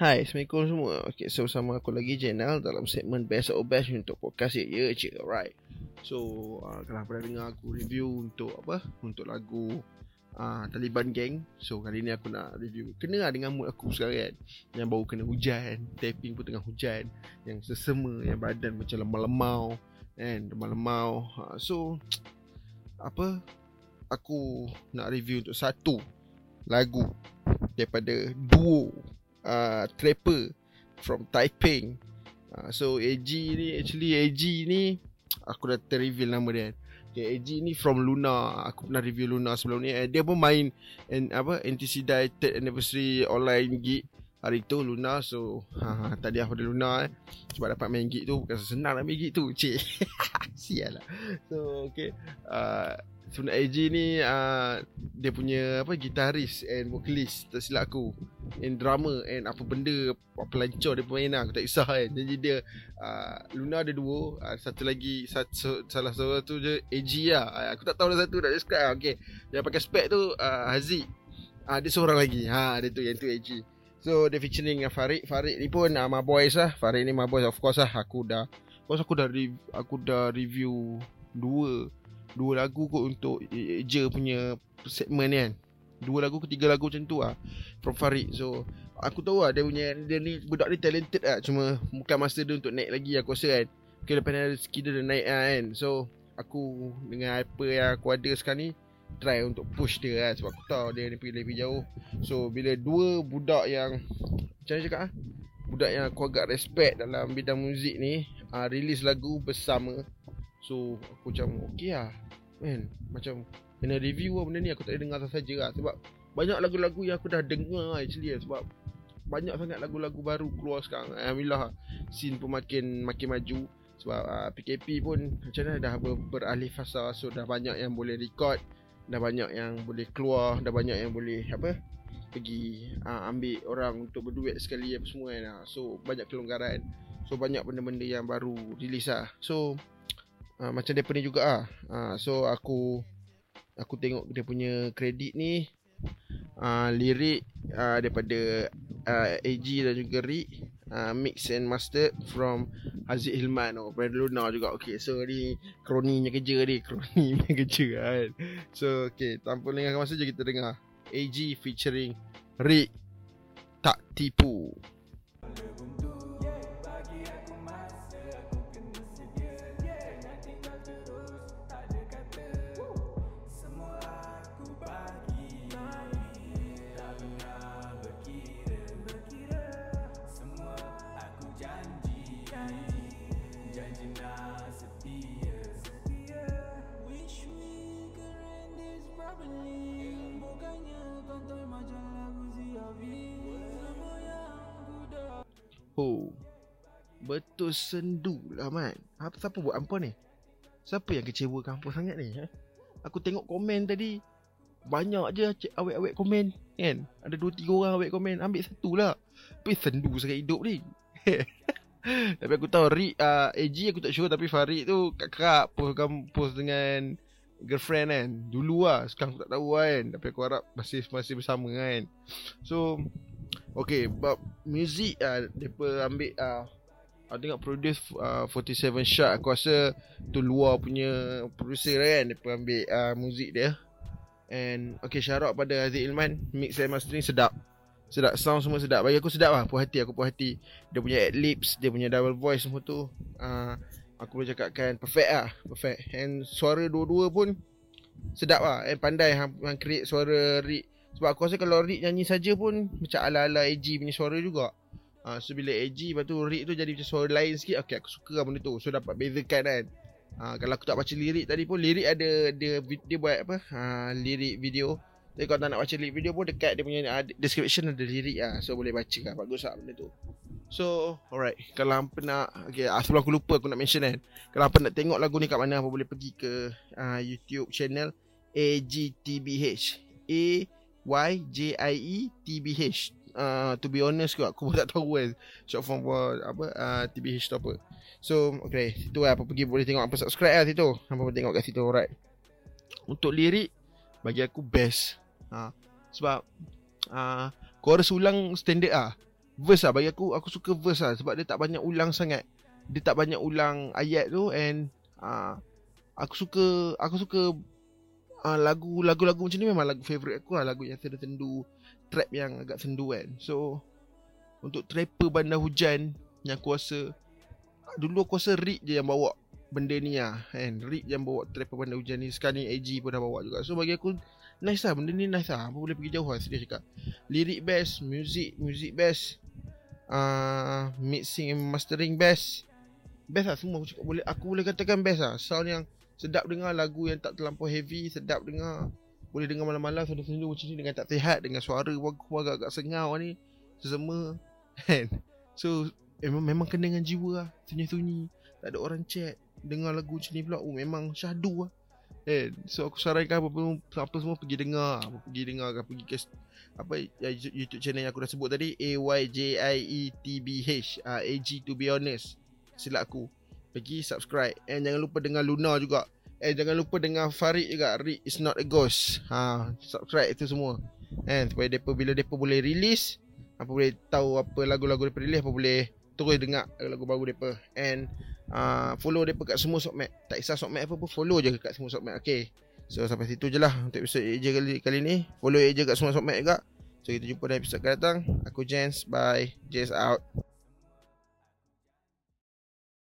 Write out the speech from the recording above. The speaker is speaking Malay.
Hai, Assalamualaikum semua. Okay, so bersama aku lagi Jenal dalam segmen Best of Best untuk podcast ya, ya je, alright. So, uh, kalau pernah dengar aku review untuk apa? Untuk lagu uh, Taliban Gang. So, kali ni aku nak review. Kena lah dengan mood aku sekarang kan. Yang baru kena hujan, tapping pun tengah hujan. Yang sesama, yang badan macam lemau-lemau. Kan, lemau-lemau. Uh, so, apa? Aku nak review untuk satu lagu daripada duo uh, trapper from Taiping. Uh, so AG ni actually AG ni aku dah terreveal nama dia. Okay, AG ni from Luna. Aku pernah review Luna sebelum ni. Eh, dia pun main and, apa NTC Die anniversary online gig hari tu Luna. So ha, ha, tadi aku pada Luna eh. Sebab dapat main gig tu bukan senang nak main gig tu. Cik. Sial lah. So okay. Uh, Sebenarnya AJ ni uh, Dia punya apa Gitaris and vocalist Tak silap aku. And drama And apa benda Apa lancor dia pemain lah Aku tak kisah kan. Jadi dia uh, Luna ada dua uh, Satu lagi satu, Salah satu je AJ lah. Uh, Aku tak tahu dah satu Nak describe lah. Okay Yang pakai spek tu uh, Haziq. Uh, Dia seorang lagi. Ha dia tu Yang tu AJ So dia featuring dengan Farid. Farid ni pun uh, My boys lah. Farid ni my boys Of course lah. Aku dah Of course aku dah Aku dah review Dua dua lagu kot untuk Eja punya segmen ni kan. Dua lagu ketiga lagu macam tu lah From Farid. So Aku tahu lah dia punya Dia ni budak ni talented lah. Cuma bukan masa dia untuk naik lagi aku rasa kan. Okay lepas ni rezeki dia dah naik lah kan. So Aku dengan apa yang aku ada sekarang ni Try untuk push dia kan Sebab aku tahu dia ni pergi lebih jauh. So bila dua budak yang Macam mana cakap ah? Budak yang aku agak respect dalam bidang muzik ni uh, Release lagu bersama So aku macam okay lah Man. Macam Kena review lah benda ni. Aku tak boleh dengar saja lah. Sebab Banyak lagu-lagu yang aku dah dengar actually lah. Sebab Banyak sangat lagu-lagu baru keluar sekarang. Alhamdulillah Scene pun makin Makin maju. Sebab uh, ah, PKP pun Macam mana dah ber, beralih fasa. So dah banyak yang boleh record Dah banyak yang boleh keluar Dah banyak yang boleh Apa Pergi uh, Ambil orang untuk berduet sekali Apa semua kan. So banyak kelonggaran. So banyak benda-benda yang baru Release lah. So uh, macam depa ni juga ah. Uh, so aku aku tengok dia punya kredit ni uh, lirik uh, daripada uh, AG dan juga Rick uh, mix and master from Haziq Hilman. Oh Brand Luna juga Okay. So ni kroninya kerja ni kroninya kerja kan. So okay tanpa lengahkan masa je kita dengar AG featuring Rick tak tipu Betul sendu lah man. Apa siapa buat apa ni? Siapa yang kecewa kampus sangat ni ha? Aku tengok komen tadi Banyak je awet-awet komen Kan? Ada 2-3 orang awet komen Ambil satu lah. Tapi sendu sangat hidup ni. Tapi aku tahu Rick uh, AG aku tak sure Tapi Farid tu Kak-kak post, post dengan Girlfriend kan? Dulu lah Sekarang aku tak tahu kan? Tapi aku harap Masih masih bersama kan? So Okay, but music ah uh, depa ambil ah uh, aku tengok produce uh, 47 shot aku rasa tu luar punya producer kan depa ambil uh, muzik dia. And okay, shout out pada Aziz Ilman, mix and mastering sedap. Sedap, sound semua sedap. Bagi aku sedap lah, puas hati aku puas hati. Dia punya ad libs, dia punya double voice semua tu. Uh, aku boleh cakapkan perfect lah, perfect. And suara dua-dua pun sedap lah. And pandai hang, hang create suara Rick sebab aku rasa kalau Rick nyanyi saja pun Macam ala-ala AG punya suara juga uh, So bila AG Lepas tu Rick tu jadi macam suara lain sikit Okay aku suka lah benda tu. So dapat bezakan kan. Uh, Kalau aku tak baca lirik tadi pun Lirik ada Dia, dia buat apa? Uh, Lirik video. Tapi kalau tak nak baca lirik video pun Dekat dia punya uh, description ada lirik lah So boleh baca lah Bagus lah benda tu. So alright. Kalau hampa nak okay, Sebelum aku lupa aku nak mention kan. Kalau hampa nak tengok lagu ni kat mana Hampa boleh pergi ke uh, YouTube channel AGTBH A Y J I E T B H. Uh, to be honest kot aku pun tak tahu kan short form for apa uh, T B H tu apa. So okay situ lah apa pergi boleh tengok apa subscribe lah situ. Apa boleh tengok kat situ alright. Untuk lirik bagi aku best. Ha, sebab uh, chorus ulang standard ah. verse lah bagi aku aku suka verse lah sebab dia tak banyak ulang sangat dia tak banyak ulang ayat tu and uh, aku suka aku suka uh, lagu lagu-lagu macam ni memang lagu favorite aku lah lagu yang sendu-sendu trap yang agak sendu kan. So untuk trapper bandar hujan yang kuasa dulu aku rasa Rick je yang bawa benda ni lah kan. Rick yang bawa trapper bandar hujan ni. Sekarang ni AG pun dah bawa juga. So bagi aku nice lah. Benda ni nice lah. Apa boleh pergi jauh lah serius cakap. Lirik best music music best uh, mixing and mastering best. Best lah semua. Aku cakap boleh aku boleh katakan best lah. Sound yang sedap dengar lagu yang tak terlampau heavy sedap dengar boleh dengar malam-malam sudah sendu macam ni dengan tak sihat dengan suara aku agak-agak sengau ni sesama kan so memang, memang kena dengan jiwa lah sunyi-sunyi tak ada orang chat dengar lagu macam ni pula oh memang syahdu lah Eh, so aku sarankan apa pun apa semua pergi dengar, pergi dengar ke pergi ke apa ya, YouTube channel yang aku dah sebut tadi A Y J I E T B H uh, A G to be honest. Silap aku. Pergi subscribe and jangan lupa dengar Luna juga. Eh jangan lupa dengar Farid juga. Rick is not a ghost. Ha, subscribe itu semua. And supaya depa bila depa boleh release apa boleh tahu apa lagu-lagu depa release apa boleh terus dengar lagu baru depa. And uh, follow dia kat semua sokmat. Tak kisah sokmat apa pun follow je kat semua sokmat. Okay. So sampai situ je lah untuk episod AJ kali, kali ni. Follow AJ kat semua sokmat juga. So kita jumpa dalam episod akan datang. Aku Jens. Bye. Jens out.